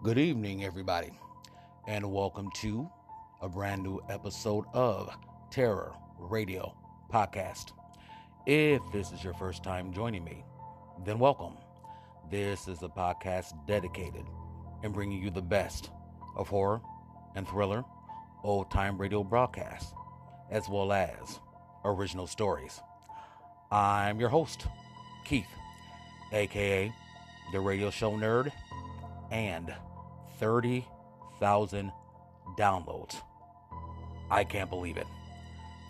Good evening, everybody, and welcome to a brand new episode of Terror Radio Podcast. If this is your first time joining me, then welcome. This is a podcast dedicated in bringing you the best of horror and thriller, old time radio broadcasts, as well as original stories. I'm your host, Keith, aka the radio show nerd, and 30,000 downloads. I can't believe it.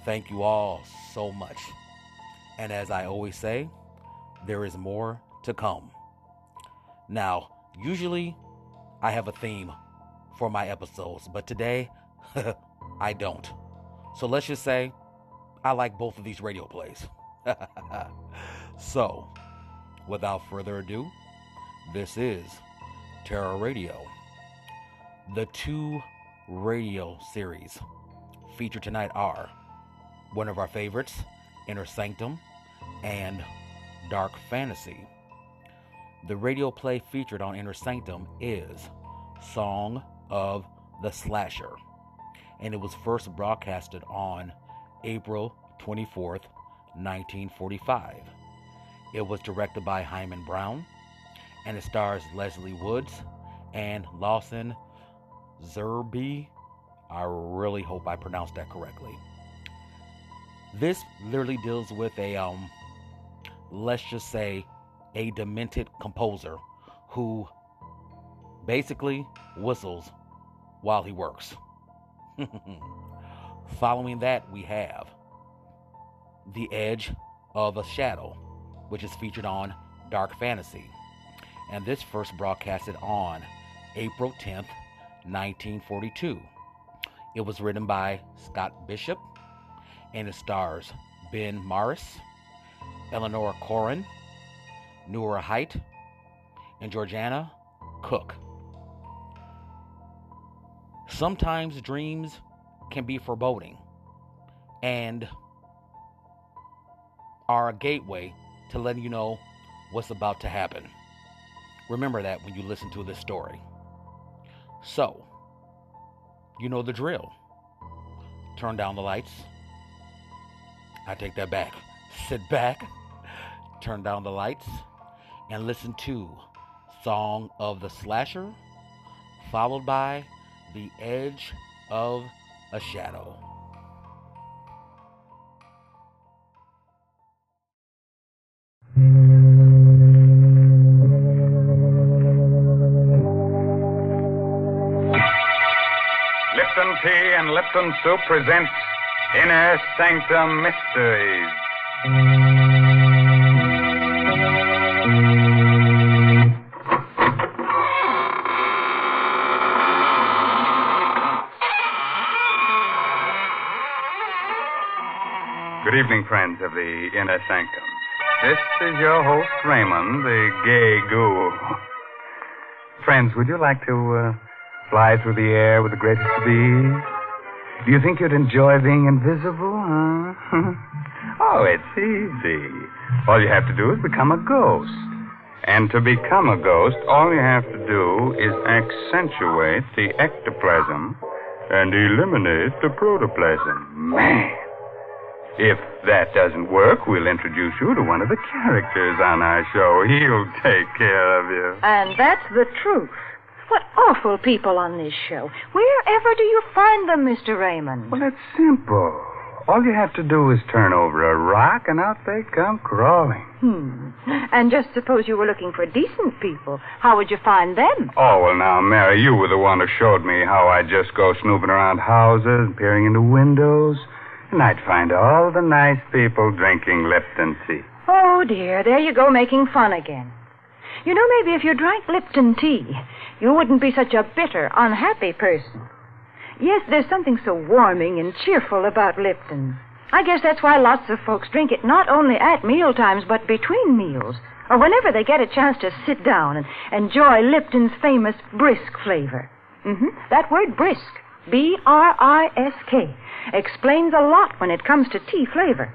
Thank you all so much. And as I always say, there is more to come. Now, usually I have a theme for my episodes, but today I don't. So let's just say I like both of these radio plays. so, without further ado, this is Terror Radio. The two radio series featured tonight are one of our favorites, Inner Sanctum, and Dark Fantasy. The radio play featured on Inner Sanctum is Song of the Slasher, and it was first broadcasted on April 24th, 1945. It was directed by Himan Brown, and it stars Leslie Woods and Lawson Zerbe. I really hope I pronounced that correctly. This literally deals with a, um, let's just say, a demented composer who basically whistles while he works. Following that, we have The Edge of a Shadow, which is featured on Dark Fantasy. And this first broadcasted on April 10th, 1942. It was written by Scott Bishop and it stars Ben Morris, Eleanor Corrin, Noor Height, and Georgiana Cook. Sometimes dreams can be foreboding and are a gateway to letting you know what's about to happen. Remember that when you listen to this story. So, you know the drill. Turn down the lights. I take that back. Sit back, turn down the lights, and listen to Song of the Slasher, followed by The Edge of a Shadow. Tea and Lipton Soup presents Inner Sanctum Mysteries. Good evening, friends of the Inner Sanctum. This is your host, Raymond, the gay ghoul. Friends, would you like to uh, fly through the air with the greatest speed? Do you think you'd enjoy being invisible, huh? oh, it's easy. All you have to do is become a ghost. And to become a ghost, all you have to do is accentuate the ectoplasm and eliminate the protoplasm. Man! If that doesn't work, we'll introduce you to one of the characters on our show. He'll take care of you. And that's the truth. What awful people on this show. Wherever do you find them, Mr. Raymond? Well, it's simple. All you have to do is turn over a rock, and out they come crawling. Hmm. And just suppose you were looking for decent people. How would you find them? Oh, well, now, Mary, you were the one who showed me how I'd just go snooping around houses, and peering into windows, and I'd find all the nice people drinking Lipton tea. Oh, dear. There you go, making fun again. You know, maybe if you drank Lipton tea, you wouldn't be such a bitter, unhappy person. Yes, there's something so warming and cheerful about Lipton. I guess that's why lots of folks drink it not only at meal times, but between meals, or whenever they get a chance to sit down and enjoy Lipton's famous brisk flavor. Mm-hmm. That word brisk, B-R-I-S-K, explains a lot when it comes to tea flavor.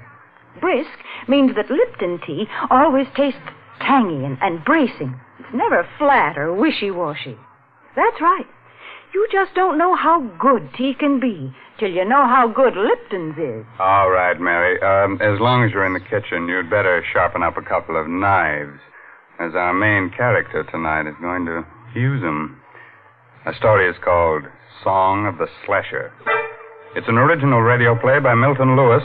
Brisk means that Lipton tea always tastes tangy and, and bracing. Never flat or wishy-washy. That's right. You just don't know how good tea can be till you know how good Lipton's is. All right, Mary. Um, as long as you're in the kitchen, you'd better sharpen up a couple of knives, as our main character tonight is going to use them. The story is called Song of the Slasher. It's an original radio play by Milton Lewis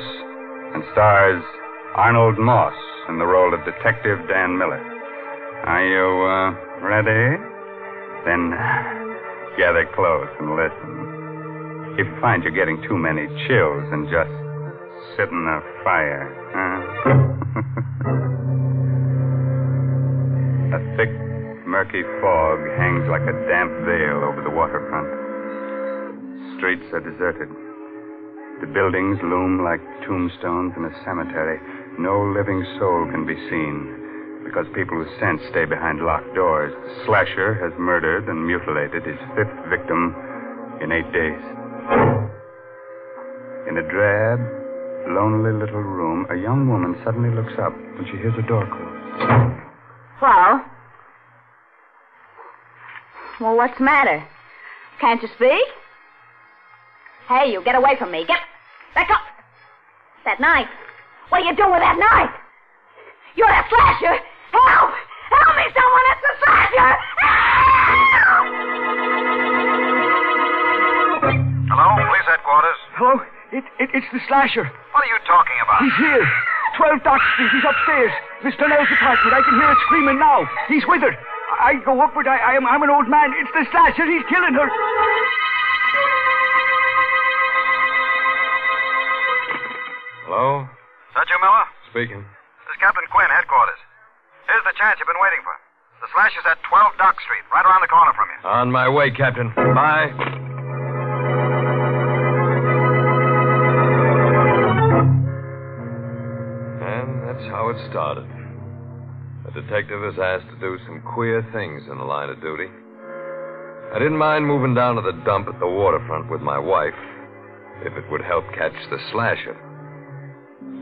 and stars Arnold Moss in the role of Detective Dan Miller. Are you uh, ready? Then gather close and listen. If you find you're getting too many chills, then just sit in the fire. Huh? a thick, murky fog hangs like a damp veil over the waterfront. Streets are deserted. The buildings loom like tombstones in a cemetery. No living soul can be seen because people with sense stay behind locked doors. Slasher has murdered and mutilated his fifth victim in eight days. In a drab, lonely little room, a young woman suddenly looks up when she hears a door close. Well? Well, what's the matter? Can't you speak? Hey, you get away from me. Get back up. That knife. What are you doing with that knife? You're a slasher. Help! Help me, someone! It's the slasher! Help! Hello, police headquarters. Hello? It, it, it's the slasher. What are you talking about? He's here. 12 Dock Street. He's upstairs. Mr. Donnell's apartment. I can hear it screaming now. He's with her. I I go up, but I, I am, I'm an old man. It's the slasher. He's killing her. Hello? Is that you, Miller? Speaking. This is Captain Quinn, headquarters. Here's the chance you've been waiting for. The slash is at 12 Dock Street, right around the corner from you. On my way, Captain. Bye. And that's how it started. A detective is asked to do some queer things in the line of duty. I didn't mind moving down to the dump at the waterfront with my wife if it would help catch the slasher.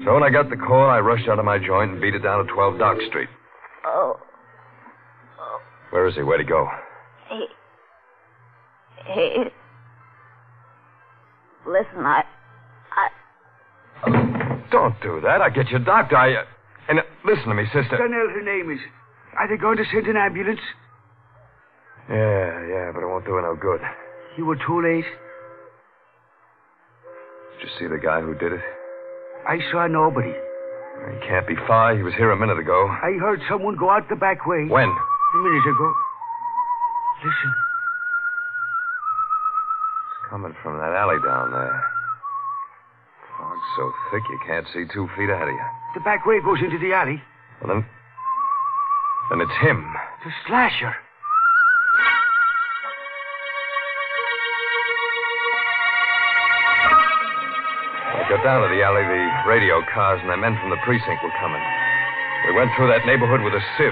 So when I got the call, I rushed out of my joint and beat it down to 12 Dock Street. Where is he? Where'd he go? he. He. Listen, I. I. Don't do that. I'll get your doctor. I. Uh, and uh, listen to me, sister. Donnell, her name is. Are they going to send an ambulance? Yeah, yeah, but it won't do her no good. You were too late. Did you see the guy who did it? I saw nobody. He can't be far. He was here a minute ago. I heard someone go out the back way. When? A minute ago. Listen. It's coming from that alley down there. Fog's so thick you can't see two feet ahead of you. The back way goes into the alley. Well, then. Then it's him. The slasher. I got down to the alley, the radio cars and the men from the precinct were coming. We went through that neighborhood with a sieve.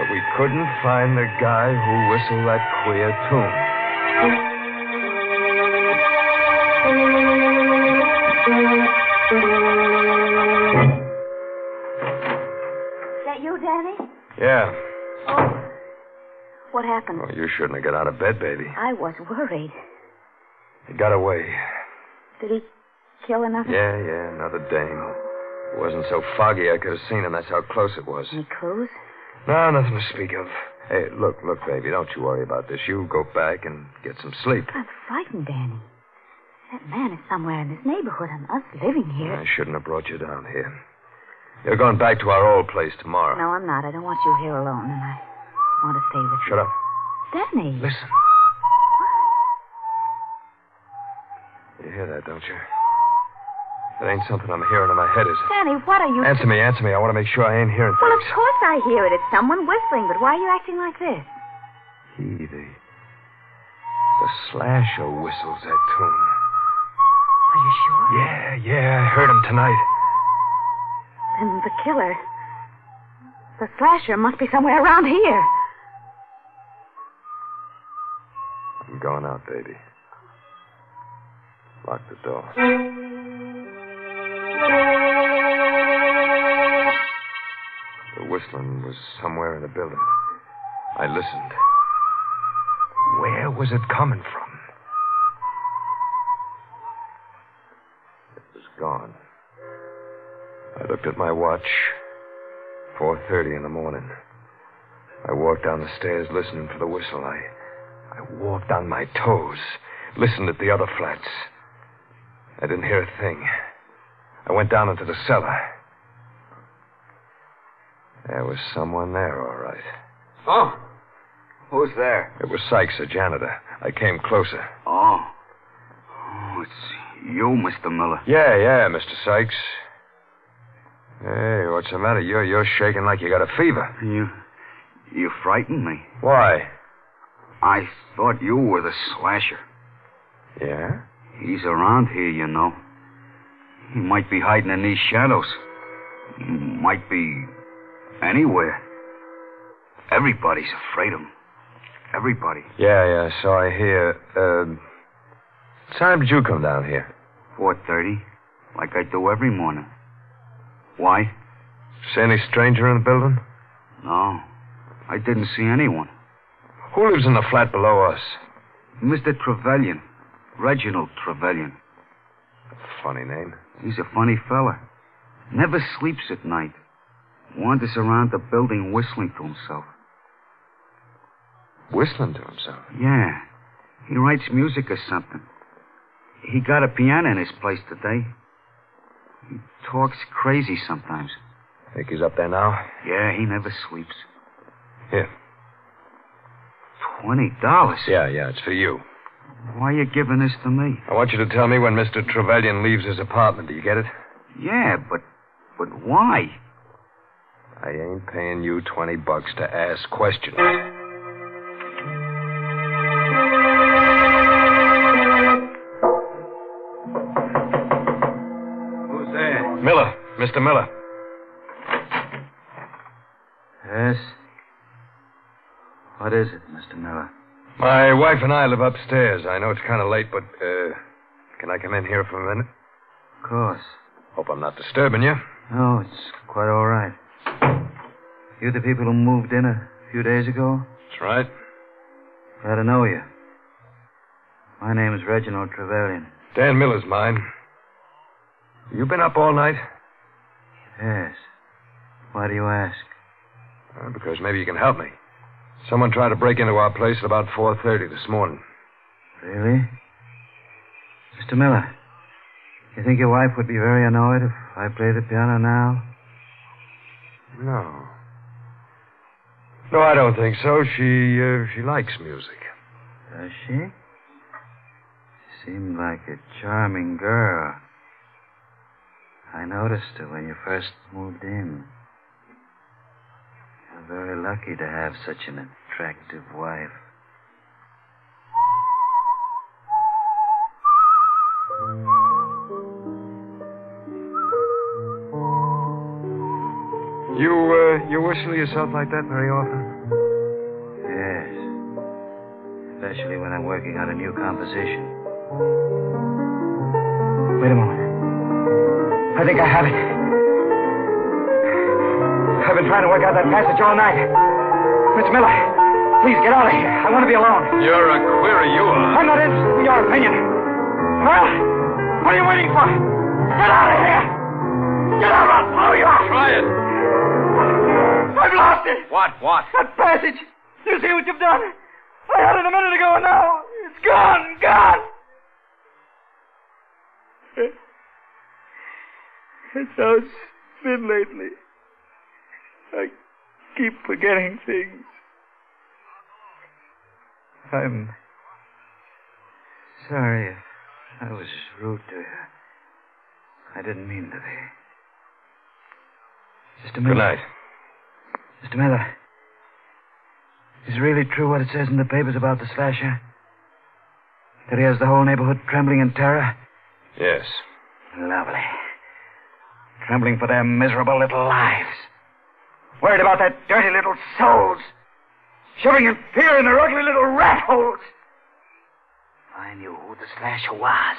But we couldn't find the guy who whistled that queer tune. Is that you, Danny? Yeah. Oh. What happened? Well, you shouldn't have got out of bed, baby. I was worried. He got away. Did he kill another? Yeah, yeah, another dame. It wasn't so foggy I could have seen him. That's how close it was. Any clues? No, nothing to speak of. Hey, look, look, baby, don't you worry about this. You go back and get some sleep. I'm frightened, Danny. That man is somewhere in this neighborhood and us living here. I shouldn't have brought you down here. You're going back to our old place tomorrow. No, I'm not. I don't want you here alone, and I want to stay with Shut up. Danny. Listen. You hear that, don't you? That ain't something I'm hearing in my head, is it? Danny, what are you... Answer me, answer me. I want to make sure I ain't hearing Well, of course I hear it. It's someone whistling, but why are you acting like this? He, the. The slasher whistles that tune. Are you sure? Yeah, yeah, I heard him tonight. Then the killer... The slasher must be somewhere around here. I'm going out, baby. Lock the door. The whistling was somewhere in the building. I listened. Where was it coming from? It was gone. I looked at my watch. 4.30 in the morning. I walked down the stairs listening for the whistle. I, I walked on my toes, listened at the other flats. I didn't hear a thing. I went down into the cellar. There was someone there, all right. Oh. Who's there? It was Sykes, the janitor. I came closer. Oh. Oh, it's you, Mr. Miller. Yeah, yeah, Mr. Sykes. Hey, what's the matter? You're you're shaking like you got a fever. You. You frightened me. Why? I thought you were the slasher. Yeah? He's around here, you know. He might be hiding in these shadows. He might be anywhere. Everybody's afraid of him. Everybody. Yeah, yeah, so I hear. Uh, what time did you come down here? 4.30, like I do every morning. Why? See any stranger in the building? No, I didn't see anyone. Who lives in the flat below us? Mr. Trevelyan. Reginald Trevelyan. Funny name. He's a funny fella. Never sleeps at night. Wanders around the building whistling to himself. Whistling to himself. Yeah. He writes music or something. He got a piano in his place today. He talks crazy sometimes. Think he's up there now? Yeah, he never sleeps. Here. Twenty dollars? Yeah, yeah, it's for you. Why are you giving this to me? I want you to tell me when Mr. Trevelyan leaves his apartment. Do you get it? Yeah, but but why? I ain't paying you 20 bucks to ask questions. Who's there? Miller. Mr. Miller. Yes. What is it, Mr. Miller? My wife and I live upstairs. I know it's kind of late, but, uh, can I come in here for a minute? Of course. Hope I'm not disturbing you. No, it's quite all right. You the people who moved in a few days ago? That's right. Glad to know you. My name is Reginald Trevelyan. Dan Miller's mine. You been up all night? Yes. Why do you ask? Uh, because maybe you can help me. Someone tried to break into our place at about 4.30 this morning. Really? Mr. Miller, you think your wife would be very annoyed if I played the piano now? No. No, I don't think so. She, uh, she likes music. Does she? She seemed like a charming girl. I noticed her when you first moved in. You're very lucky to have such an attractive wife. You, uh, you whistle yourself like that very often? Yes. Especially when I'm working on a new composition. Wait a moment. I think I have it. I've been trying to work out that passage all night. Miss Miller, please get out of here. I want to be alone. You're a query, you are. I'm not interested in your opinion. Well, what are you waiting for? Get out of here! Get out, or I'll blow you out! Try it. I've lost it! What, what? That passage! You see what you've done? I had it a minute ago, and now it's gone, gone! It's how it's been lately. I keep forgetting things. I'm sorry if I was rude to you. I didn't mean to be. Just a minute. Good night. Mr. Miller. Is it really true what it says in the papers about the slasher? That he has the whole neighborhood trembling in terror? Yes. Lovely. Trembling for their miserable little lives. Worried about their dirty little souls. Shivering in fear in their ugly little rat holes. If I knew who the slasher was,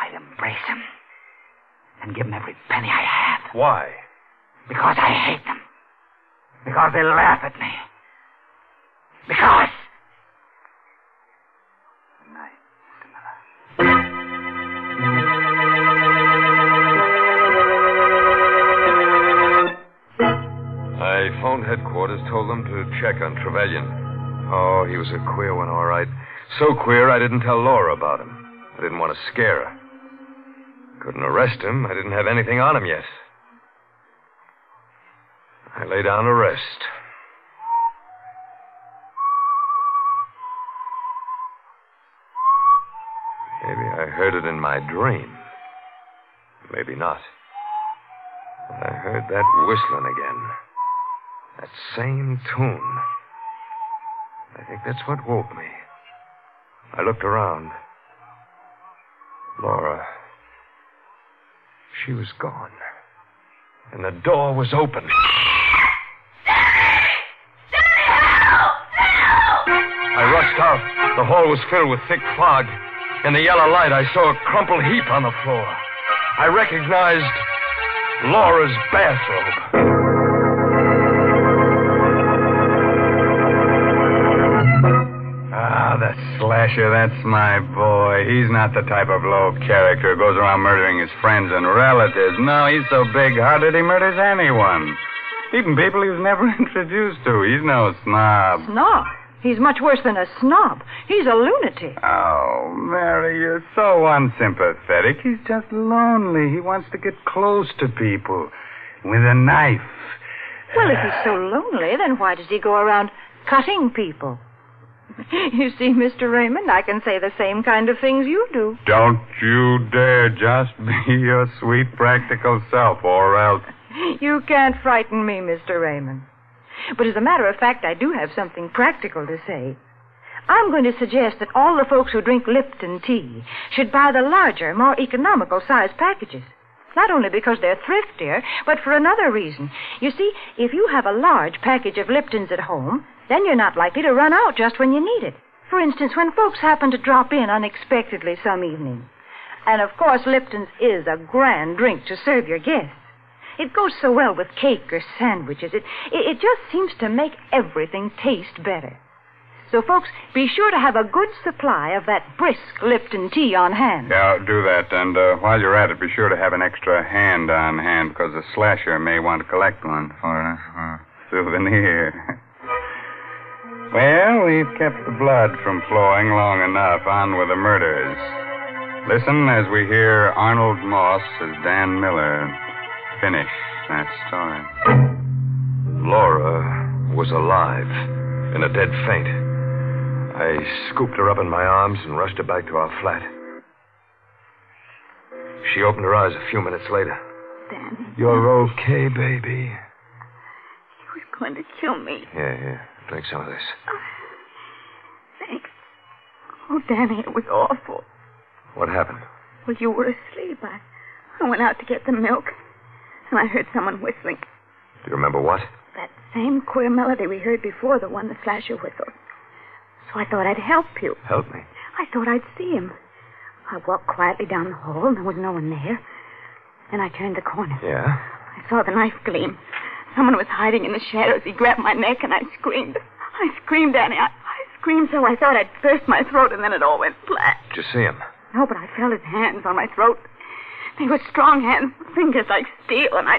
I'd embrace him and give him every penny I have. Why? Because I hate them. Because they laugh at me. Because to check on Trevelyan. Oh, he was a queer one, all right. So queer I didn't tell Laura about him. I didn't want to scare her. Couldn't arrest him. I didn't have anything on him yet. I lay down to rest. Maybe I heard it in my dream. Maybe not. I heard that whistling again. That same tune. I think that's what woke me. I looked around. Laura. She was gone. And the door was open. Help! I rushed out. The hall was filled with thick fog. In the yellow light, I saw a crumpled heap on the floor. I recognized Laura's bathrobe. The slasher, that's my boy. He's not the type of low character who goes around murdering his friends and relatives. No, he's so big-hearted he murders anyone. Even people he was never introduced to. He's no snob. Snob? He's much worse than a snob. He's a lunatic. Oh, Mary, you're so unsympathetic. He's just lonely. He wants to get close to people with a knife. Well, if he's so lonely, then why does he go around cutting people? You see, Mr. Raymond, I can say the same kind of things you do. Don't you dare just be your sweet, practical self, or else. You can't frighten me, Mr. Raymond. But as a matter of fact, I do have something practical to say. I'm going to suggest that all the folks who drink Lipton tea should buy the larger, more economical size packages. Not only because they're thriftier, but for another reason. You see, if you have a large package of Liptons at home, then you're not likely to run out just when you need it. For instance, when folks happen to drop in unexpectedly some evening. And of course, Lipton's is a grand drink to serve your guests. It goes so well with cake or sandwiches. It, it, it just seems to make everything taste better. So, folks, be sure to have a good supply of that brisk Lipton tea on hand. Yeah, do that. And uh, while you're at it, be sure to have an extra hand on hand, because the slasher may want to collect one for a uh, souvenir. well, we've kept the blood from flowing long enough. On with the murders. Listen as we hear Arnold Moss as Dan Miller finish that story. Laura was alive, in a dead faint. I scooped her up in my arms and rushed her back to our flat. She opened her eyes a few minutes later. Dan. You're okay, baby. he was going to kill me. Yeah, yeah. Drink some of this. Oh, thanks. Oh, Danny, it was awful. What happened? Well, you were asleep. I, I went out to get the milk, and I heard someone whistling. Do you remember what? That same queer melody we heard before, the one the slasher whistled. So I thought I'd help you. Help me. I thought I'd see him. I walked quietly down the hall, and there was no one there. Then I turned the corner. Yeah? I saw the knife gleam. Someone was hiding in the shadows. He grabbed my neck, and I screamed. I screamed, Danny. I, I screamed so I thought I'd burst my throat, and then it all went flat. Did you see him? No, but I felt his hands on my throat. They were strong hands, fingers like steel, and I.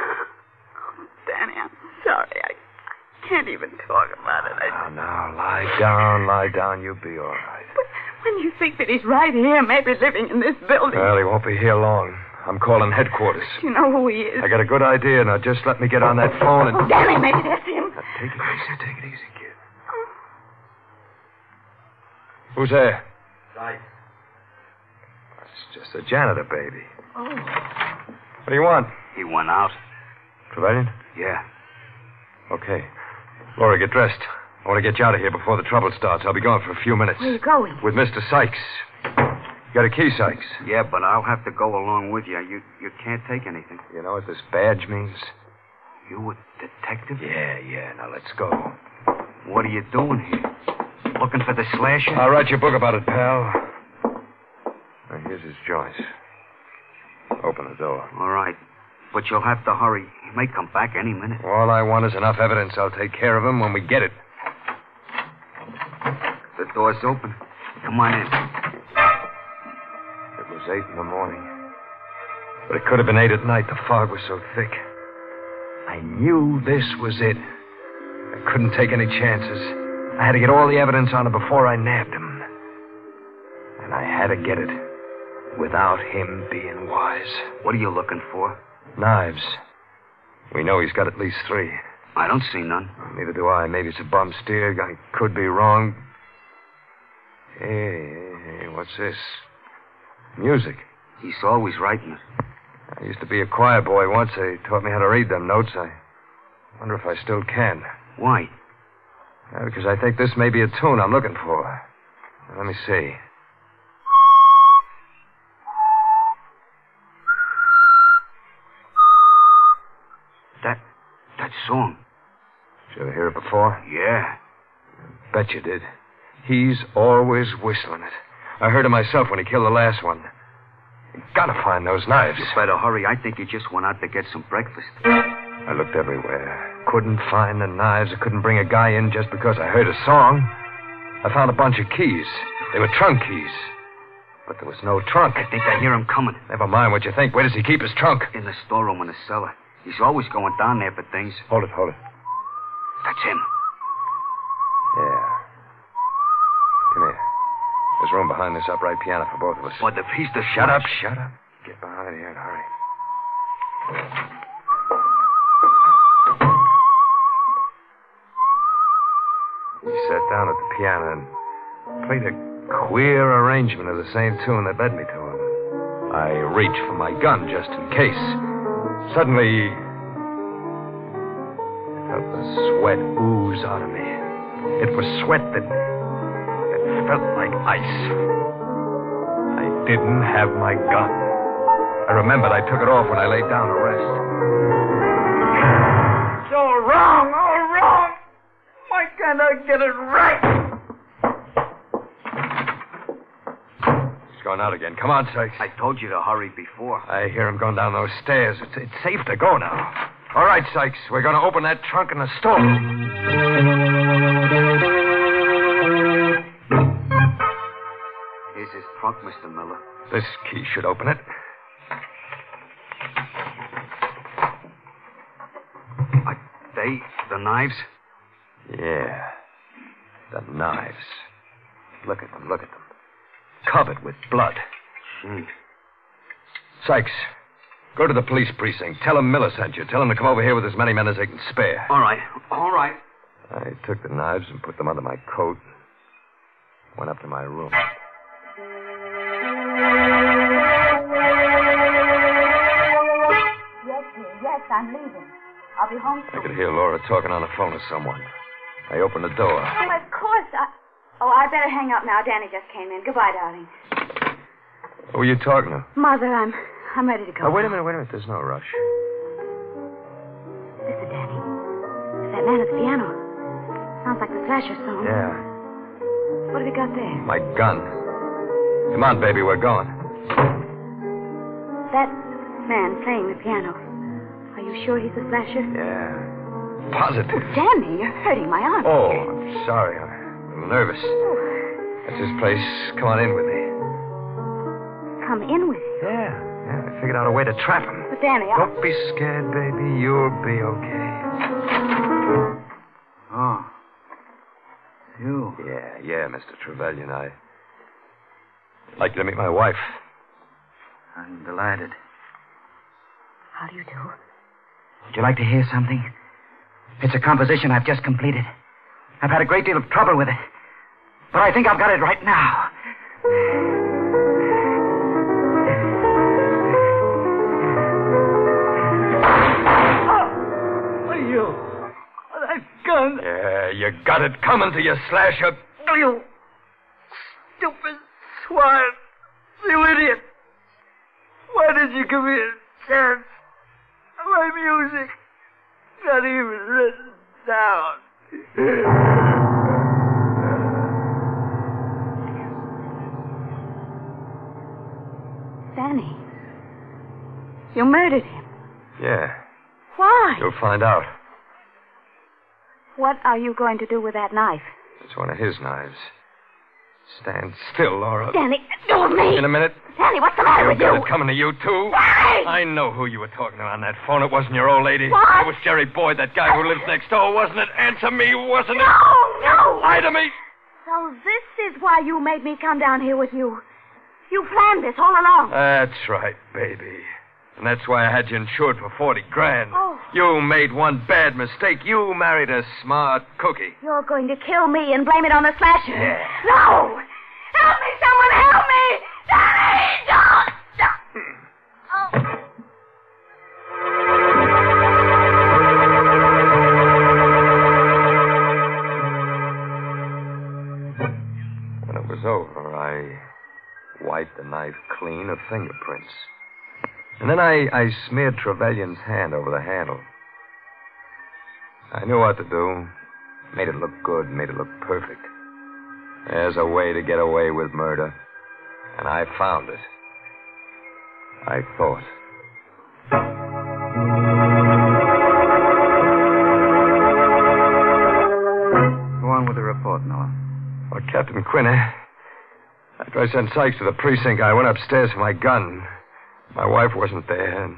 Oh, Danny, I'm sorry. I, I can't even talk about it. I... Now, now, lie down, lie down. You'll be all right. But when you think that he's right here, maybe living in this building, Well, he won't be here long. I'm calling headquarters. you know who he is. I got a good idea. Now, just let me get on that phone and. Oh, Danny, maybe that's him. Now, take it easy, take it easy, kid. Who's there? Sykes. It's just a janitor, baby. Oh. What do you want? He went out. Trevelyan? Yeah. Okay. Laura, get dressed. I want to get you out of here before the trouble starts. I'll be gone for a few minutes. Where are you going? With Mr. Sykes. You got a key, Sykes? Yeah, but I'll have to go along with you. You you can't take anything. You know what this badge means? You a detective? Yeah, yeah. Now let's go. What are you doing here? Looking for the slasher? I'll write you a book about it, pal. Now, here's his joint. Open the door. All right. But you'll have to hurry. He may come back any minute. All I want is enough evidence. I'll take care of him when we get it. The door's open. Come on in. It was eight in the morning. But it could have been eight at night. The fog was so thick. I knew this was it. I couldn't take any chances. I had to get all the evidence on him before I nabbed him. And I had to get it without him being wise. What are you looking for? Knives. We know he's got at least three. I don't see none. Neither do I. Maybe it's a bum steer. I could be wrong. Hey, hey, hey, what's this? Music. He's always writing it. I used to be a choir boy once. They taught me how to read them notes. I wonder if I still can. Why? Uh, because I think this may be a tune I'm looking for. Let me see. That that song. Did you ever hear it before? Yeah. Bet you did. He's always whistling it. I heard it myself when he killed the last one. You gotta find those knives. You better hurry. I think he just went out to get some breakfast. I looked everywhere. Couldn't find the knives. I couldn't bring a guy in just because I heard a song. I found a bunch of keys. They were trunk keys. But there was no trunk. I think I hear him coming. Never mind what you think. Where does he keep his trunk? In the storeroom in the cellar. He's always going down there for things. Hold it, hold it. That's him. Yeah. Come here. There's room behind this upright piano for both of us. What, the piece to Shut up, shut up. Get behind here and hurry. He sat down at the piano and played a queer arrangement of the same tune that led me to him. I reached for my gun just in case. Suddenly, I felt the sweat ooze out of me. It was sweat that felt like ice. I didn't have my gun. I remembered I took it off when I laid down to rest. It's all wrong, all wrong. Why can't I get it right? He's going out again. Come on, Sykes. I told you to hurry before. I hear him going down those stairs. It's, it's safe to go now. All right, Sykes. We're going to open that trunk in the storeroom. Trunk, Mr. Miller. This key should open it. Are they the knives? Yeah. The knives. Look at them, look at them. Covered with blood. Gee. Sykes, go to the police precinct. Tell them Miller sent you. Tell them to come over here with as many men as they can spare. All right, all right. I took the knives and put them under my coat. Went up to my room. Yes, dear. Yes, I'm leaving. I'll be home I could hear Laura talking on the phone to someone. I opened the door. Oh, of course. I... Oh, I better hang up now. Danny just came in. Goodbye, darling. Who were you talking to? Mother, I'm I'm ready to go. Oh, wait a minute, wait a minute. There's no rush. Listen, Danny. It's that man at the piano. Sounds like the Thrasher song. Yeah, What have you got there? my gun. Come on, baby, we're going. That man playing the piano. Are you sure he's the Thrasher? Yeah. Positive. Oh, Danny, you're hurting my arm. Oh, I'm sorry. I'm a little nervous. Oh. That's his place. Come on in with me. Come in with you. Yeah, yeah. I figured out a way to trap him. But Danny, I... Don't be scared, baby. You'll be okay. Oh. You. Yeah, yeah, Mr. Trevelyan. I like you to meet my wife. I'm delighted. How do you do? Would you like to hear something? It's a composition I've just completed. I've had a great deal of trouble with it. But I think I've got it right now. Oh, you. Oh, that gun. Yeah, you got it coming to you, Slasher. You stupid swine. You idiot. Why did you give me a chance? My music. Not even written down. Danny. You murdered him. Yeah, Why? you'll find out. What are you going to do with that knife? It's one of his knives. Stand still, Laura. Danny, do with me. In a minute. Danny, what's the matter with got you? it coming to you, too. Danny! I know who you were talking to on that phone. It wasn't your old lady. What? It was Jerry Boyd, that guy who lives next door, wasn't it? Answer me, wasn't it? No, no. Lie to me. So this is why you made me come down here with you. You planned this all along. That's right, baby. And that's why I had you insured for 40 grand. Oh. You made one bad mistake. You married a smart cookie. You're going to kill me and blame it on the slasher. Yeah. No! Help me, someone help me! Danny, don't! don't. Oh. When it was over, I wiped the knife clean of fingerprints. And then I, I smeared Trevelyan's hand over the handle. I knew what to do. Made it look good, made it look perfect. There's a way to get away with murder. And I found it. I thought. Go on with the report, Miller. Well, Captain Quinn, eh? after I sent Sykes to the precinct, I went upstairs for my gun. My wife wasn't there, and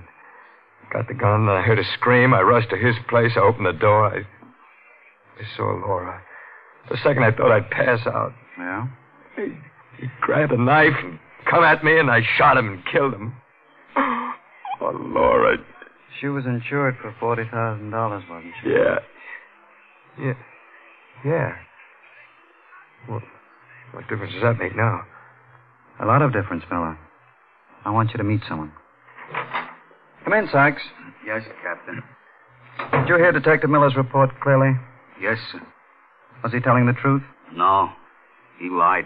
got the gun, and I heard a scream. I rushed to his place. I opened the door. I, I saw Laura. The second, I thought I'd pass out. Yeah? He, he grabbed a knife and come at me, and I shot him and killed him. Oh, Laura. She was insured for $40,000, wasn't she? Yeah. Yeah. Yeah. What, what difference does that make now? A lot of difference, Miller. I want you to meet someone. Come in, Sykes. Yes, Captain. Did you hear Detective Miller's report clearly? Yes, sir. Was he telling the truth? No. He lied.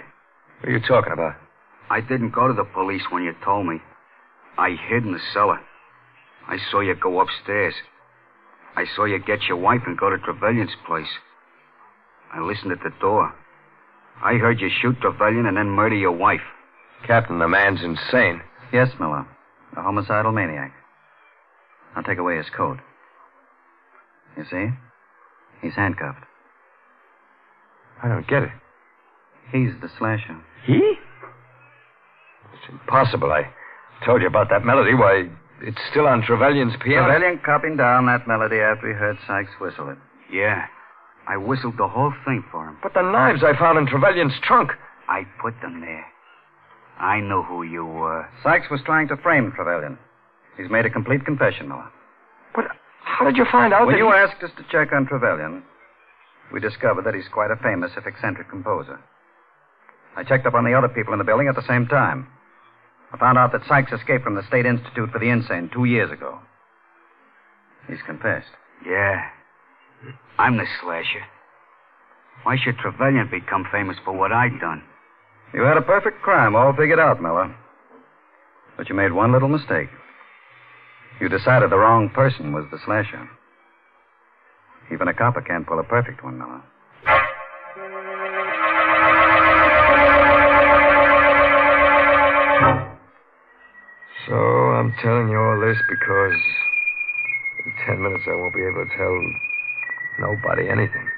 What are you talking about? I didn't go to the police when you told me. I hid in the cellar. I saw you go upstairs. I saw you get your wife and go to Trevelyan's place. I listened at the door. I heard you shoot Trevelyan and then murder your wife. Captain, the man's insane. Yes, Miller. A homicidal maniac. I'll take away his coat. You see? He's handcuffed. I don't get it. He's the slasher. He? It's impossible. I told you about that melody. Why, it's still on Trevelyan's piano. Trevelyan copied down that melody after he heard Sykes whistle it. Yeah. I whistled the whole thing for him. But the knives I found in Trevelyan's trunk. I put them there. I knew who you were. Sykes was trying to frame Trevelyan. He's made a complete confession, Miller. But how did you find out When that you he- asked us to check on Trevelyan, we discovered that he's quite a famous, if eccentric, composer. I checked up on the other people in the building at the same time. I found out that Sykes escaped from the State Institute for the Insane two years ago. He's confessed. Yeah. I'm the slasher. Why should Trevelyan become famous for what I done? You had a perfect crime all figured out, Miller. But you made one little mistake. You decided the wrong person was the slasher. Even a copper can't pull a perfect one, Miller. So I'm telling you all this because in ten minutes I won't be able to tell nobody anything.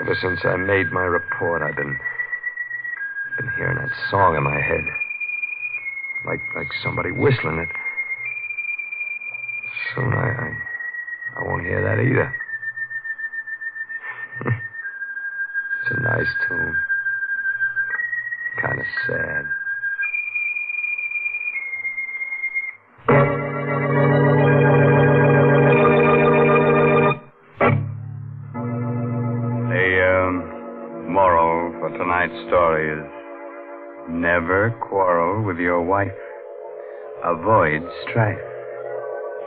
Ever since I made my report, I've been been hearing that song in my head, like like somebody whistling it. Soon I I, I won't hear that either. it's a nice tune, kind of sad. The um, moral for tonight's story is never quarrel with your wife. Avoid strife.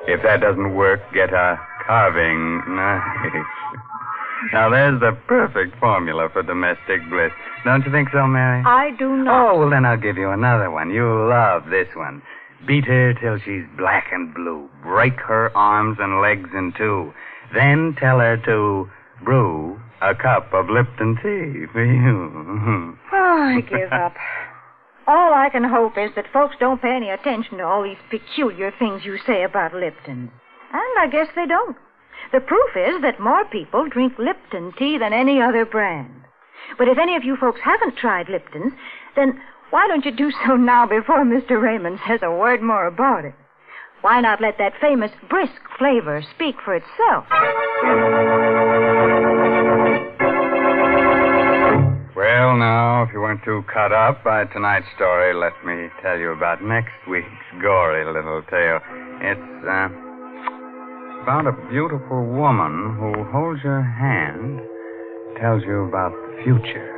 If that doesn't work, get a carving knife. now, there's the perfect formula for domestic bliss. Don't you think so, Mary? I do not. Oh, well, then I'll give you another one. You'll love this one. Beat her till she's black and blue. Break her arms and legs in two. Then tell her to brew a cup of Lipton tea for you. Oh, I give up. All I can hope is that folks don't pay any attention to all these peculiar things you say about Lipton. And I guess they don't. The proof is that more people drink Lipton tea than any other brand. But if any of you folks haven't tried Lipton's, then why don't you do so now before Mr. Raymond says a word more about it? Why not let that famous brisk flavor speak for itself? Well, now, if you weren't too cut up by tonight's story, let me tell you about next week's gory little tale. It's, uh, about a beautiful woman who holds your hand, tells you about the future.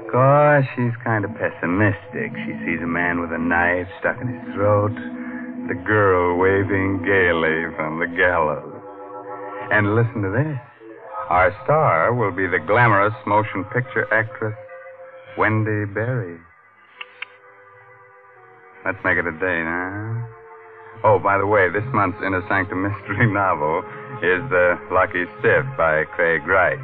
Of course, she's kind of pessimistic. She sees a man with a knife stuck in his throat, the girl waving gaily from the gallows. And listen to this. Our star will be the glamorous motion picture actress, Wendy Berry. Let's make it a day huh? Oh, by the way, this month's Inner Sanctum mystery novel is The Lucky Stiff by Craig Rice.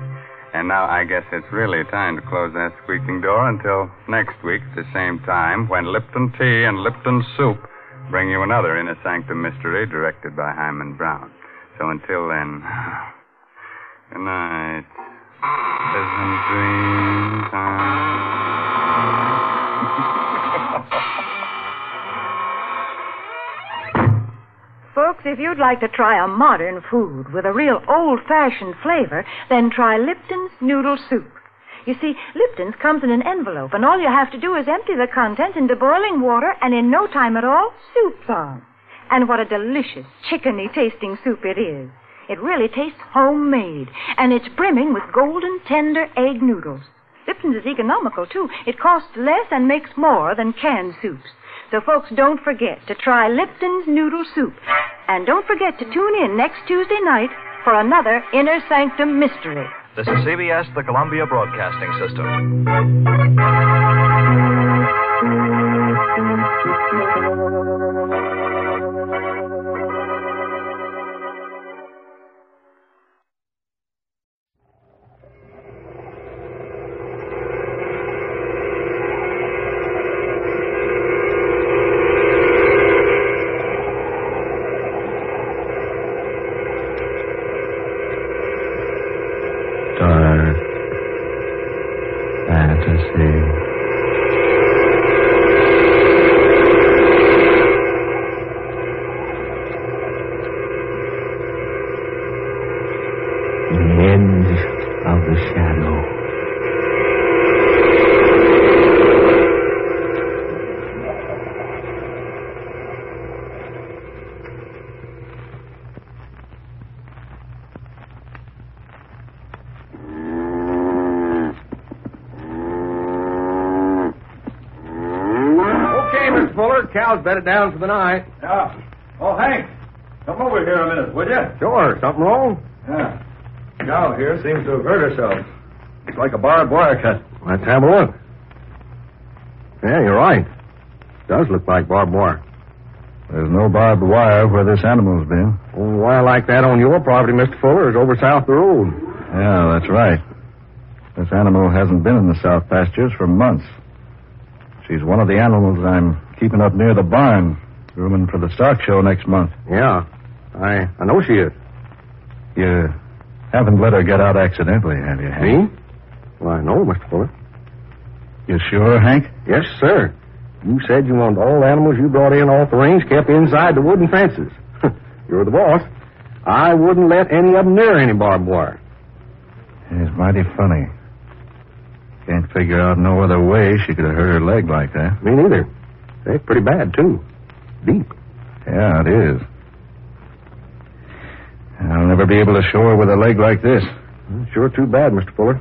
And now I guess it's really time to close that squeaking door until next week at the same time when Lipton Tea and Lipton Soup bring you another Inner Sanctum mystery directed by Himan Brown. So until then, good night. Pleasant dream time. Folks, if you'd like to try a modern food with a real old-fashioned flavor, then try Lipton's Noodle Soup. You see, Lipton's comes in an envelope, and all you have to do is empty the contents into boiling water, and in no time at all, soup's on. And what a delicious, chickeny tasting soup it is. It really tastes homemade, and it's brimming with golden, tender egg noodles. Lipton's is economical, too. It costs less and makes more than canned soups. So, folks, don't forget to try Lipton's Noodle Soup. And don't forget to tune in next Tuesday night for another Inner Sanctum Mystery. This is CBS, the Columbia Broadcasting System. Fantasy. Cow's bedded down for the night. Yeah. Oh, Hank, come over here a minute, would you? Sure. Something wrong? Yeah. Cow here seems to have hurt herself. It's like a barbed wire cut. Let's have a look. Yeah, you're right. Does look like barbed wire. There's no barbed wire where this animal's been. Wire like that on your property, Mr. Fuller, is over south the road. Yeah, that's right. This animal hasn't been in the south pastures for months. She's one of the animals I'm keeping up near the barn, grooming for the stock show next month. Yeah. I I know she is. You haven't let her get out accidentally, have you, Hank? Me? Well, I know, Mr. Fuller. You sure, Hank? Yes, sir. You said you wanted all animals you brought in off the range kept inside the wooden fences. You're the boss. I wouldn't let any of them near any barbed wire. It's mighty funny. Can't figure out no other way she could have hurt her leg like that. Me neither. They're pretty bad, too. Deep. Yeah, it is. I'll never be able to show her with a leg like this. Sure too bad, Mr. Fuller.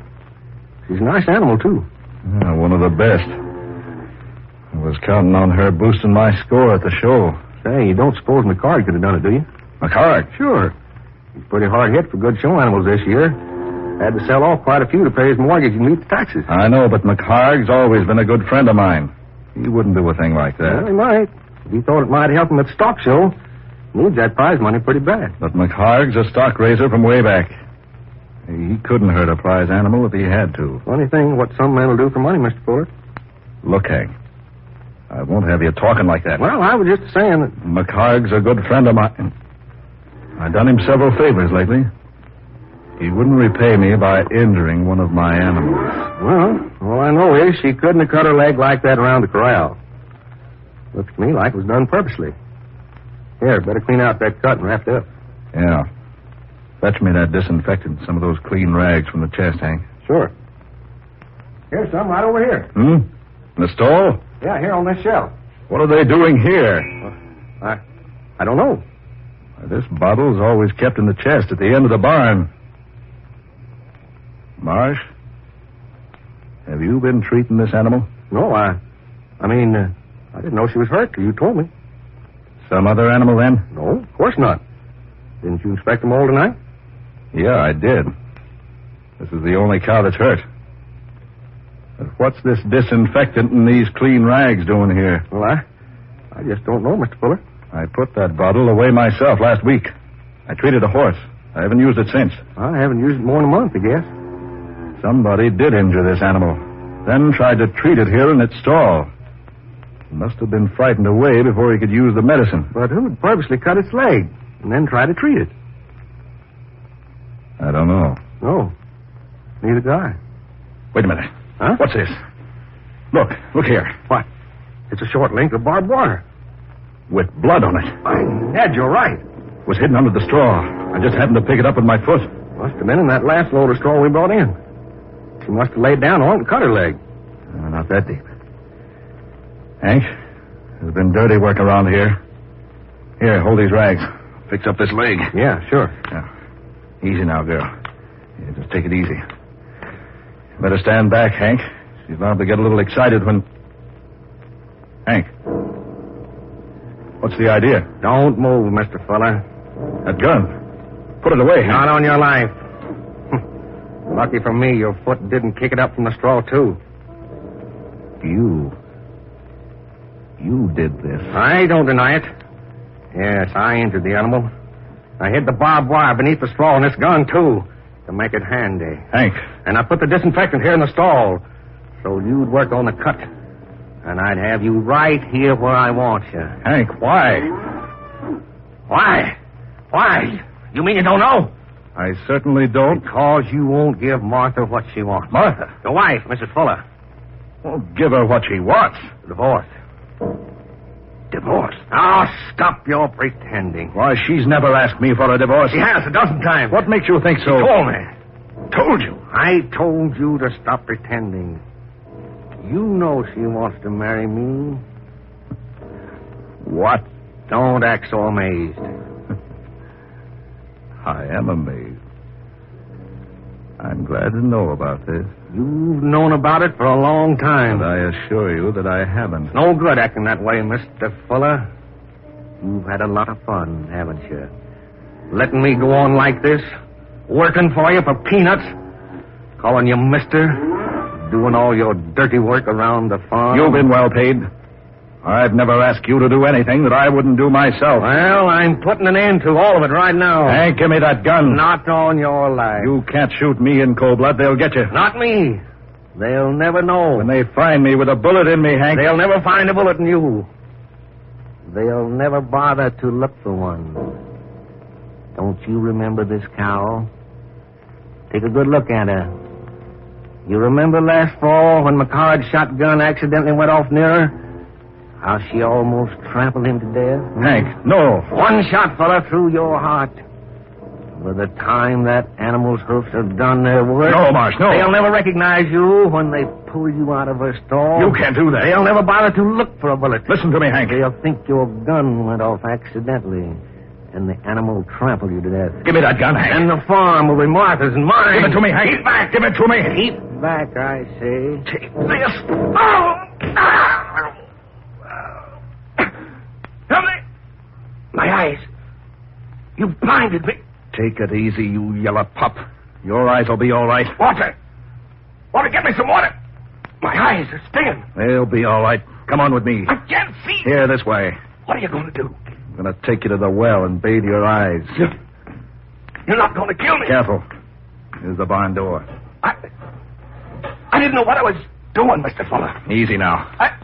She's a nice animal, too. Yeah, one of the best. I was counting on her boosting my score at the show. Say, you don't suppose McHarg could have done it, do you? McCart? Sure. He's pretty hard hit for good show animals this year. Had to sell off quite a few to pay his mortgage and meet the taxes. I know, but McHarg's always been a good friend of mine. He wouldn't do a thing like Well, that. he might. If he thought it might help him at the stock show, needs that prize money pretty bad. But McHarg's a stock raiser from way back. He couldn't hurt a prize animal if he had to. Funny thing, what some men will do for money, Mr. Fuller. Look, Hank, I won't have you talking like that. Well, I was just saying that. McHarg's a good friend of mine. I've done him several favors lately. He wouldn't repay me by injuring one of my animals. Well, all I know is she couldn't have cut her leg like that around the corral. Looks to me like it was done purposely. Here, better clean out that cut and wrap it up. Yeah. Fetch me that disinfectant, some of those clean rags from the chest, Hank. Sure. Here's some right over here. Hmm? In the stall? Yeah, here on this shelf. What are they doing here? I, I don't know. This bottle's always kept in the chest at the end of the barn. Marsh, have you been treating this animal? No, I, I mean, uh, I didn't know she was hurt till you told me. Some other animal then? No, of course not. Didn't you inspect them all tonight? Yeah, I did. This is the only cow that's hurt. But what's this disinfectant and these clean rags doing here? Well, I, I just don't know, Mr. Fuller. I put that bottle away myself last week. I treated a horse. I haven't used it since. I haven't used it more than a month, I guess. Somebody did injure this animal, then tried to treat it here in its stall. He must have been frightened away before he could use the medicine. But who'd purposely cut its leg and then try to treat it? I don't know. No, neither do I. Wait a minute. Huh? What's this? Look, look here. What? It's a short link of barbed wire. With blood on it. By Ned, you're right. It was hidden under the straw. I just happened to pick it up with my foot. Must have been in that last load of straw we brought in. She must have laid down on it and cut her leg. Uh, not that deep. Hank, there's been dirty work around here. Here, hold these rags. Fix up this leg. Yeah, sure. Now, easy now, girl. Yeah, just take it easy. Better stand back, Hank. She's liable to get a little excited when. Hank. What's the idea? Don't move, Mr. Fuller. That gun. Put it away, Hank. Not on your life. Lucky for me, your foot didn't kick it up from the straw, too. You. You did this. I don't deny it. Yes, I injured the animal. I hid the barbed wire beneath the straw in this gun, too, to make it handy. Hank. And I put the disinfectant here in the stall, so you'd work on the cut. And I'd have you right here where I want you. Hank, why? Why? Why? You mean you don't know? I certainly don't. Because you won't give Martha what she wants. Martha? Your wife, Mrs. Fuller. Well, give her what she wants. Divorce. Divorce? Now, stop your pretending. Why, she's never asked me for a divorce. She has a dozen times. What makes you think so? She told me. Told you? I told you to stop pretending. You know she wants to marry me. What? Don't act so amazed. I am amazed. I'm glad to know about this. You've known about it for a long time. But I assure you that I haven't. No good acting that way, Mr. Fuller. You've had a lot of fun, haven't you? Letting me go on like this, working for you for peanuts, calling you mister, doing all your dirty work around the farm. You've been well paid. I've never asked you to do anything that I wouldn't do myself. Well, I'm putting an end to all of it right now. Hank, give me that gun. Not on your life. You can't shoot me in cold blood. They'll get you. Not me. They'll never know. When they find me with a bullet in me, Hank. They'll never find a bullet in you. They'll never bother to look for one. Don't you remember this cow? Take a good look at her. You remember last fall when McHarg's shotgun accidentally went off near her? How she almost trampled him to death? Hank, no. One shot, fella, through your heart. By the time that animal's hoofs have done their work. No, Marsh, no. They'll never recognize you when they pull you out of her stall. You can't do that. They'll never bother to look for a bullet. Listen to me, Hank. They'll think your gun went off accidentally, and the animal trampled you to death. Give me that gun, Hank. And the farm will be Martha's and mine. Give it to me, Hank. Keep back. Give it to me. Keep back, I say. Take this. Oh! Ah. Help me! My eyes. You blinded me. Take it easy, you yellow pup. Your eyes will be all right. Water. Water, get me some water. My eyes are stinging. They'll be all right. Come on with me. I can't see. Here, this way. What are you going to do? I'm going to take you to the well and bathe your eyes. You're, you're not going to kill me. Careful. Here's the barn door. I, I didn't know what I was doing, Mr. Fuller. Easy now. I,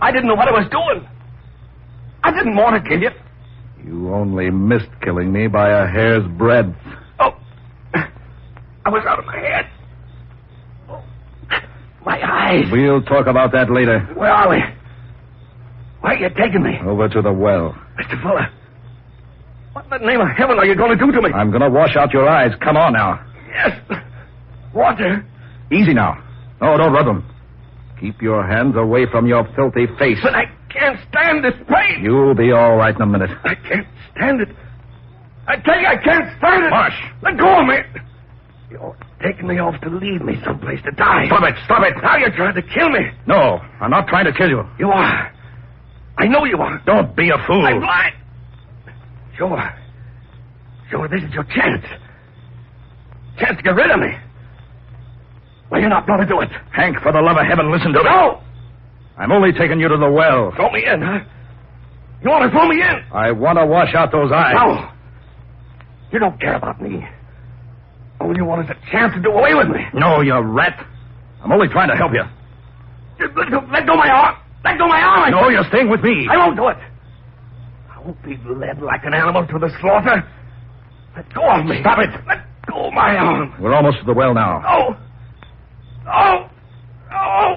I didn't know what I was doing. I didn't want to kill you. You only missed killing me by a hair's breadth. Oh, I was out of my head. Oh, my eyes. We'll talk about that later. Where are we? Where are you taking me? Over to the well. Mr. Fuller. What in the name of heaven are you going to do to me? I'm going to wash out your eyes. Come on now. Yes. Water. Easy now. No, don't rub them. Keep your hands away from your filthy face. But I can't stand this pain. You'll be all right in a minute. I can't stand it. I tell you, I can't stand it. Marsh. Let go of me. You're taking me off to leave me someplace to die. Stop it. Stop it. Now you're trying to kill me. No, I'm not trying to kill you. You are. I know you are. Don't be a fool. I'm blind. Sure. Sure, this is your chance. Chance to get rid of me. Well, you're not going to do it. Hank, for the love of heaven, listen to me. No! I'm only taking you to the well. Throw me in, huh? You want to throw me in? I want to wash out those eyes. No. You don't care about me. All you want is a chance to do away with me. No, you rat. I'm only trying to help you. Let go, let go my arm. Let go my arm. No, you're staying with me. I won't do it. I won't be led like an animal to the slaughter. Let go of me. Stop it. Let go of my arm. We're almost to the well now. Oh. Oh. Oh.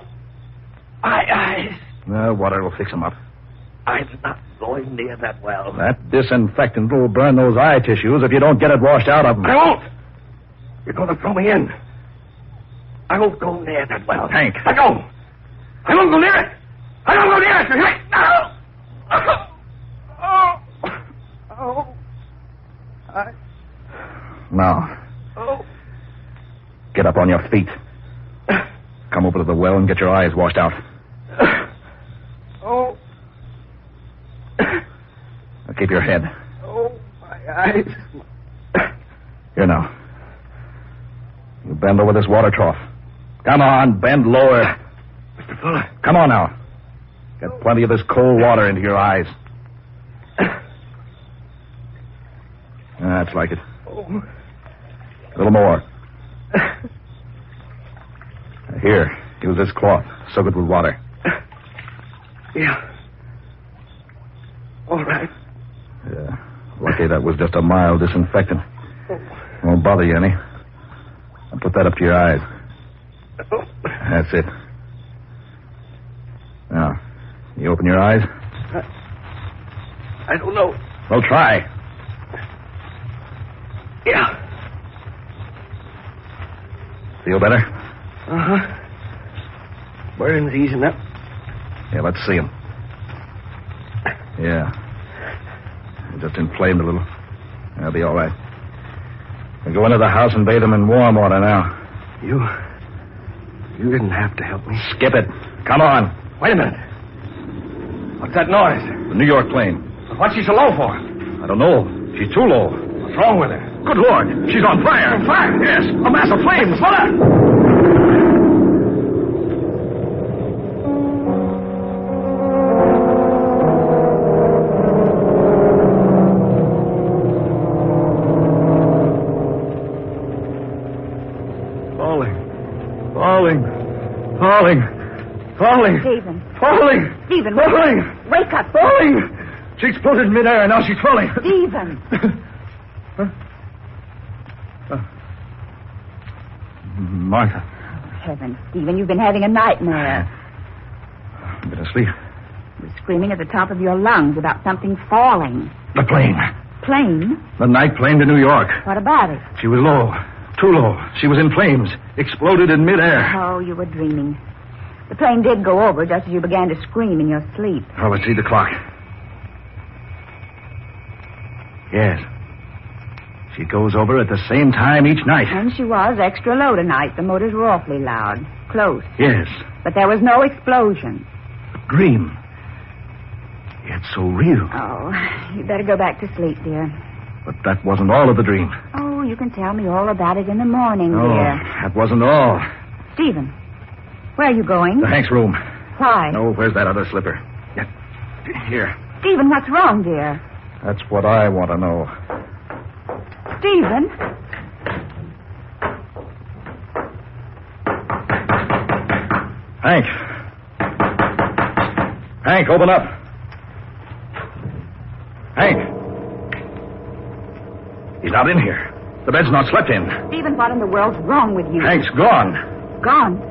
My eyes. The water will fix them up. I'm not going near that well. That disinfectant will burn those eye tissues if you don't get it washed out of them. I won't. You're going to throw me in. I won't go near that well. Hank. Let go. I won't go near it. I don't go near it. Hank. No. Oh. Oh. I. Now, Oh. get up on your feet. Come over to the well and get your eyes washed out. Oh. Now keep your head. Oh, my eyes. Here now. You bend over this water trough. Come on, bend lower. Mr. Fuller. Come on now. Get plenty of this cold water into your eyes. That's like it. Oh. A little more. Here, use this cloth. Soak it with water. Yeah. All right. Yeah. Lucky that was just a mild disinfectant. Won't bother you any. I'll put that up to your eyes. That's it. Now, you open your eyes? I don't know. Well, try. Yeah. Feel better? Uh huh. Burn's easing up. Yeah, let's see him. Yeah. Just inflamed a little. That'll be all right. We'll go into the house and bathe him in warm water now. You. You didn't have to help me. Skip it. Come on. Wait a minute. What's that noise? The New York plane. What's she so low for? I don't know. She's too low. What's wrong with her? Good Lord. She's on fire. On fire? Yes. A mass of flames. Falling. Falling. Stephen. Falling. Stephen. Falling. Wake up. Falling. She exploded in midair, and now she's falling. Stephen. Martha, Oh, Heavens, Stephen, you've been having a nightmare. I'm going to sleep. You're screaming at the top of your lungs about something falling. The plane. Plane? The night plane to New York. What about it? She was low. Too low. She was in flames. Exploded in midair. Oh, you were dreaming. The plane did go over just as you began to scream in your sleep. Oh, let's see the clock. Yes. She goes over at the same time each night. And she was extra low tonight. The motors were awfully loud. Close. Yes. But there was no explosion. Dream. Yet so real. Oh, you better go back to sleep, dear. But that wasn't all of the dream. Oh, you can tell me all about it in the morning, Oh, dear. that wasn't all. Stephen, where are you going? The Hank's room. Why? No, where's that other slipper? Here. Stephen, what's wrong, dear? That's what I want to know. Stephen? Hank. Hank, open up. Hank. He's not in here. The bed's not slept in. Stephen, what in the world's wrong with you? Hank's gone. Gone.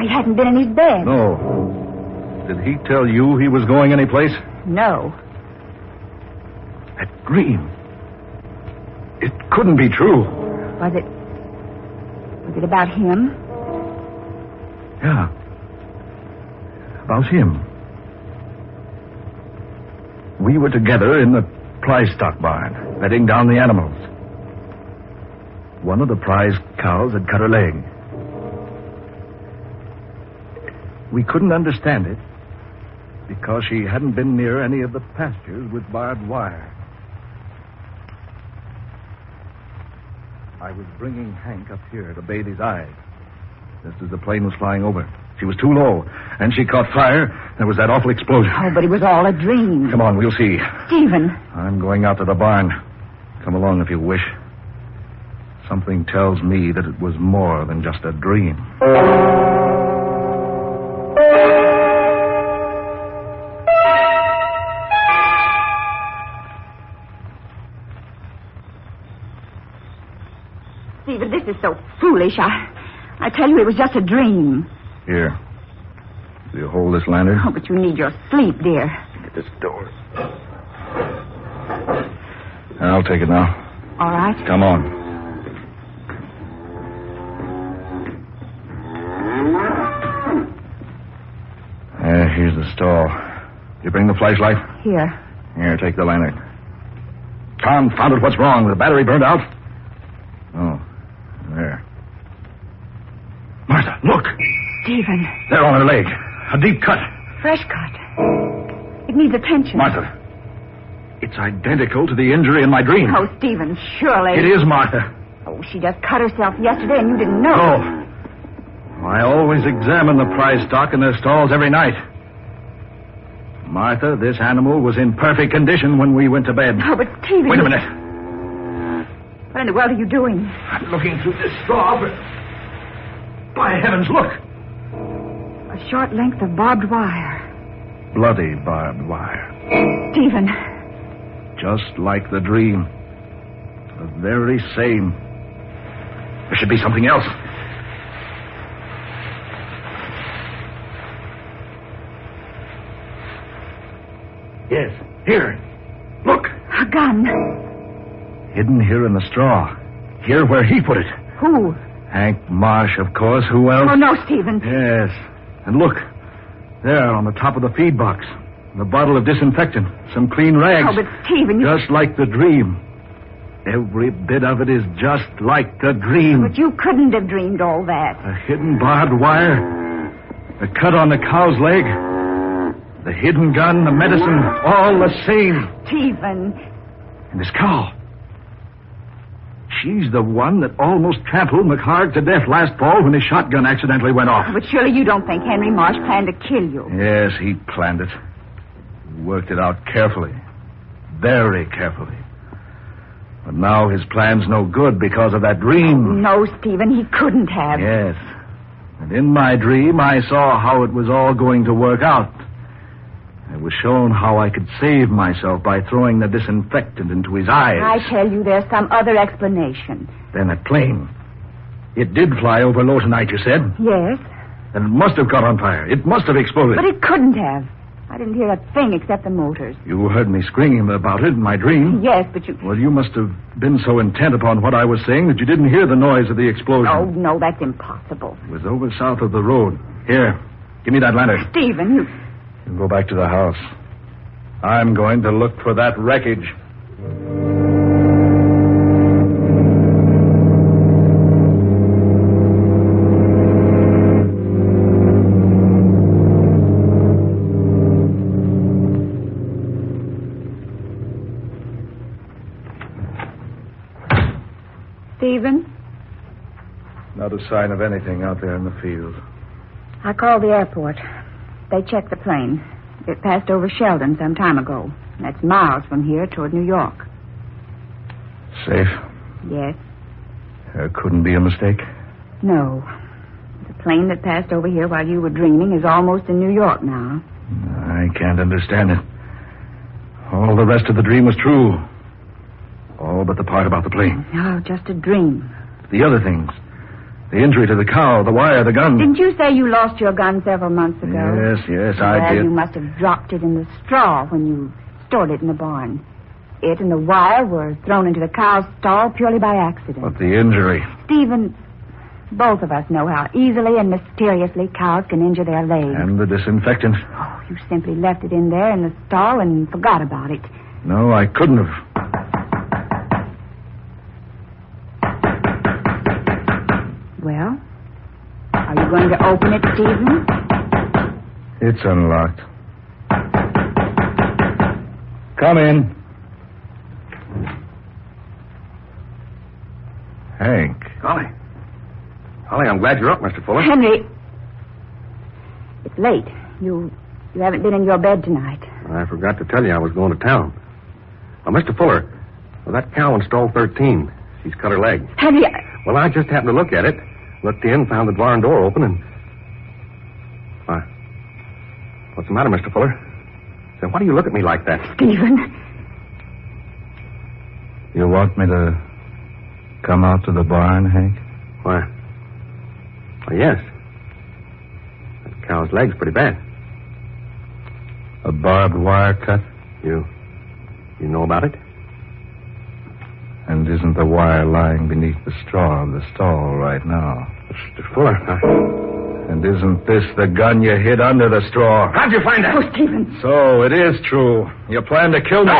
He hadn't been in his bed. No. Did he tell you he was going anyplace? No. That dream. It couldn't be true. Was it. Was it about him? Yeah. About him. We were together in the prize stock barn, bedding down the animals. One of the prize cows had cut her leg. We couldn't understand it because she hadn't been near any of the pastures with barbed wire. I was bringing Hank up here to bathe his eyes just as the plane was flying over. She was too low, and she caught fire. There was that awful explosion. Oh, but it was all a dream. Come on, we'll see. Stephen. I'm going out to the barn. Come along if you wish. Something tells me that it was more than just a dream. This is so foolish. I, I tell you, it was just a dream. Here. Will you hold this lantern? Oh, but you need your sleep, dear. Get this door. I'll take it now. All right. Come on. Uh, here's the stall. You bring the flashlight? Here. Here, take the lantern. Confound it, what's wrong? The battery burned out? Oh, there. Martha, look! Stephen. Leg. A deep cut. Fresh cut. It needs attention. Martha, it's identical to the injury in my dream. Oh, Stephen, surely. It is, Martha. Oh, she just cut herself yesterday and you didn't know. Oh. I always examine the prize stock in their stalls every night. Martha, this animal was in perfect condition when we went to bed. Oh, but Stephen. Wait a minute. What in the world are you doing? I'm looking through this straw, but. By heavens, look! A short length of barbed wire. Bloody barbed wire. Stephen. Just like the dream. The very same. There should be something else. Yes, here. Look. A gun. Hidden here in the straw. Here where he put it. Who? Hank Marsh, of course. Who else? Oh, no, Stephen. Yes. And look. There on the top of the feed box. The bottle of disinfectant. Some clean rags. Oh, but Stephen, you... Just like the dream. Every bit of it is just like the dream. But you couldn't have dreamed all that. A hidden barbed wire. The cut on the cow's leg. The hidden gun, the medicine, all the same. Stephen. And this cow. She's the one that almost trampled McHarg to death last fall when his shotgun accidentally went off. But surely you don't think Henry Marsh planned to kill you. Yes, he planned it. He worked it out carefully. Very carefully. But now his plan's no good because of that dream. No, Stephen, he couldn't have. Yes. And in my dream, I saw how it was all going to work out. I was shown how I could save myself by throwing the disinfectant into his eyes. I tell you, there's some other explanation. Then that plane. It did fly over low tonight, you said? Yes. Then it must have caught on fire. It must have exploded. But it couldn't have. I didn't hear a thing except the motors. You heard me scream about it in my dream. Yes, but you. Well, you must have been so intent upon what I was saying that you didn't hear the noise of the explosion. Oh, no, that's impossible. It was over south of the road. Here, give me that lantern. Stephen, you. Go back to the house. I'm going to look for that wreckage. Stephen? Not a sign of anything out there in the field. I called the airport. They checked the plane. It passed over Sheldon some time ago. That's miles from here toward New York. Safe? Yes. There couldn't be a mistake. No. The plane that passed over here while you were dreaming is almost in New York now. I can't understand it. All the rest of the dream was true. All but the part about the plane. Oh, just a dream. The other things. The injury to the cow, the wire, the gun. Didn't you say you lost your gun several months ago? Yes, yes, I well, did. you must have dropped it in the straw when you stored it in the barn. It and the wire were thrown into the cow's stall purely by accident. But the injury. Stephen, both of us know how easily and mysteriously cows can injure their legs. And the disinfectant. Oh, you simply left it in there in the stall and forgot about it. No, I couldn't have. Well, are you going to open it, Stephen? It's unlocked. Come in. Hank. Golly. Golly, I'm glad you're up, Mr. Fuller. Henry, it's late. You you haven't been in your bed tonight. I forgot to tell you I was going to town. Well, Mr. Fuller, well, that cow in stall 13, she's cut her leg. Henry, Well, I just happened to look at it. Looked in, found the barn door open, and. Why? What's the matter, Mr. Fuller? Then why do you look at me like that? Stephen. You want me to come out to the barn, Hank? Why? Why, yes. That cow's leg's pretty bad. A barbed wire cut? You. You know about it? And isn't the wire lying beneath the straw of the stall right now? Mr. Fuller, I... And isn't this the gun you hid under the straw? How'd you find that? Oh, Stephen. So it is true. You plan to kill me.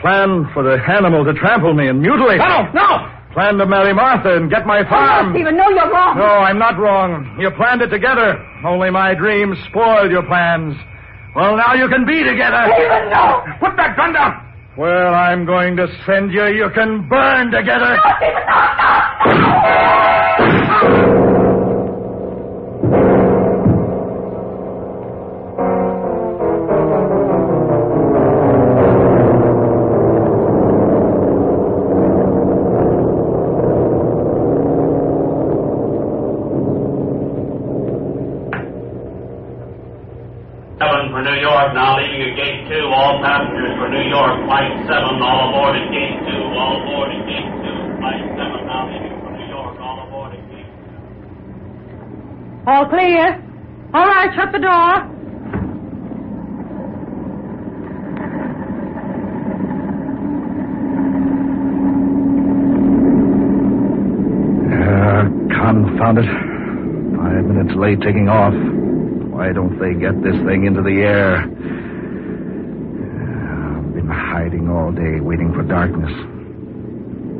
Plan for the animal to trample me and mutilate No, me. no! no. Plan to marry Martha and get my farm. Oh, farm. Stephen, no, you're wrong. No, I'm not wrong. You planned it together. Only my dreams spoiled your plans. Well, now you can be together. Stephen, no. Put that gun down! Well, I'm going to send you. You can burn together. No, All clear. All right, shut the door. Uh, confound it. Five minutes late taking off. Why don't they get this thing into the air? Uh, I've been hiding all day, waiting for darkness.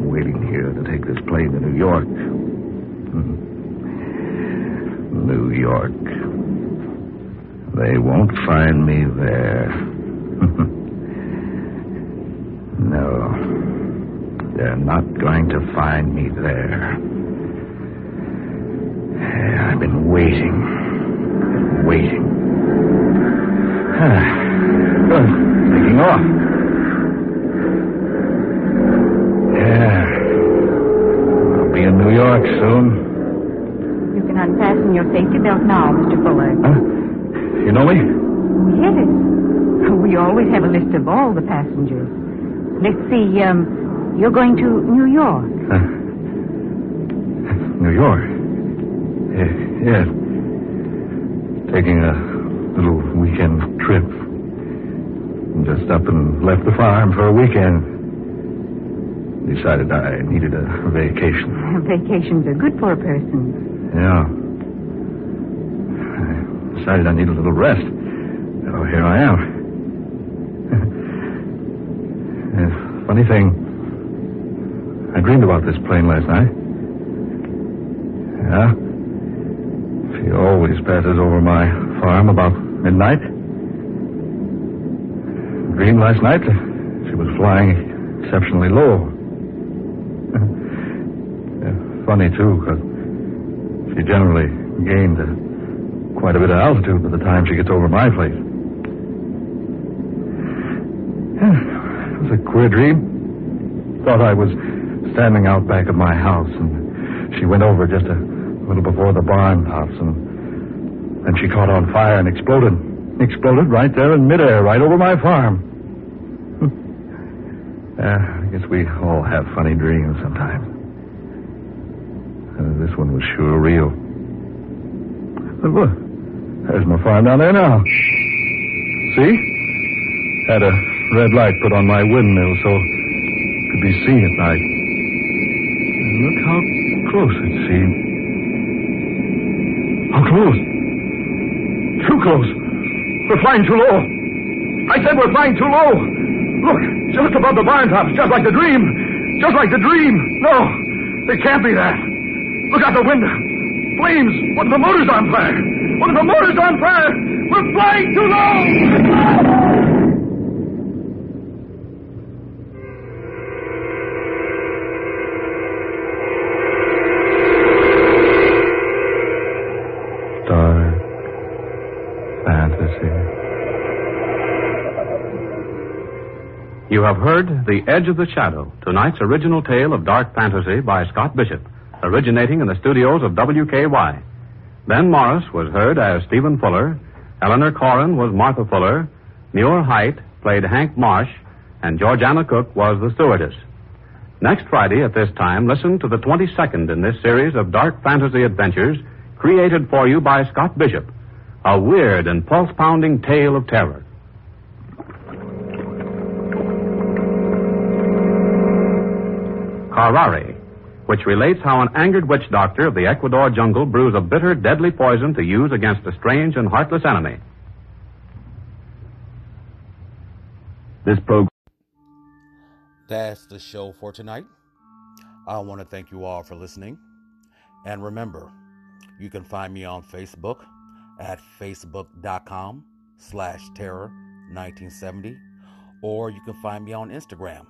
Waiting here to take this plane to New York. Hmm. New York. They won't find me there. no. They're not going to find me there. I've been waiting. Waiting. Taking off. Yeah. I'll be in New York soon. Unfasten your safety belt now, Mr. Fuller. Huh? You know me? Yes. We always have a list of all the passengers. Let's see, um, you're going to New York. Uh, New York? Yeah, yeah. Taking a little weekend trip. Just up and left the farm for a weekend. Decided I needed a vacation. Vacations are good for a person. Yeah. I decided I need a little rest. So here I am. Funny thing. I dreamed about this plane last night. Yeah? She always passes over my farm about midnight. Dreamed last night she was flying exceptionally low. Funny, too, because she generally gained quite a bit of altitude by the time she gets over my place. Yeah, it was a queer dream. Thought I was standing out back of my house, and she went over just a little before the barn house, and then she caught on fire and exploded. Exploded right there in midair, right over my farm. uh, I guess we all have funny dreams sometimes. This one was sure real. Look, there's my farm down there now. See? Had a red light put on my windmill so it could be seen at night. And look how close it seemed. How close? Too close. We're flying too low. I said we're flying too low. Look, just above the barn tops, just like the dream. Just like the dream. No, it can't be that. Look out the window. Flames. One of the motors on fire. One of the motors on fire. We're flying too low. You have heard The Edge of the Shadow, tonight's original tale of dark fantasy by Scott Bishop, originating in the studios of WKY. Ben Morris was heard as Stephen Fuller, Eleanor Corrin was Martha Fuller, Muir Height played Hank Marsh, and Georgiana Cook was the stewardess. Next Friday at this time, listen to the 22nd in this series of dark fantasy adventures created for you by Scott Bishop, a weird and pulse pounding tale of terror. Curare, which relates how an angered witch doctor of the Ecuador jungle brews a bitter, deadly poison to use against a strange and heartless enemy. This program. That's the show for tonight. I want to thank you all for listening. And remember, you can find me on Facebook at facebook.com slash terror 1970 or you can find me on Instagram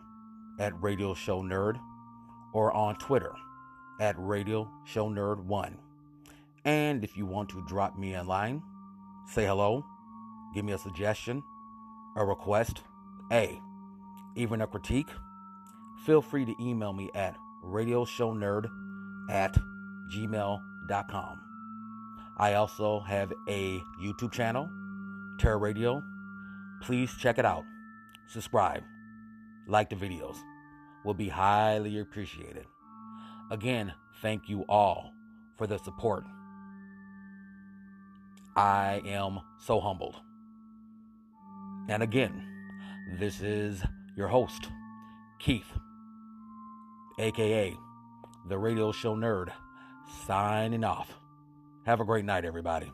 at Radio Show Nerd or on Twitter at Radio Show Nerd 1. And if you want to drop me a line, say hello, give me a suggestion, a request, a even a critique, feel free to email me at radioshownerd at gmail.com. I also have a YouTube channel, Terror Radio. Please check it out. Subscribe. Like the videos. Will be highly appreciated. Again, thank you all for the support. I am so humbled. And again, this is your host, Keith, aka the Radio Show Nerd, signing off. Have a great night, everybody.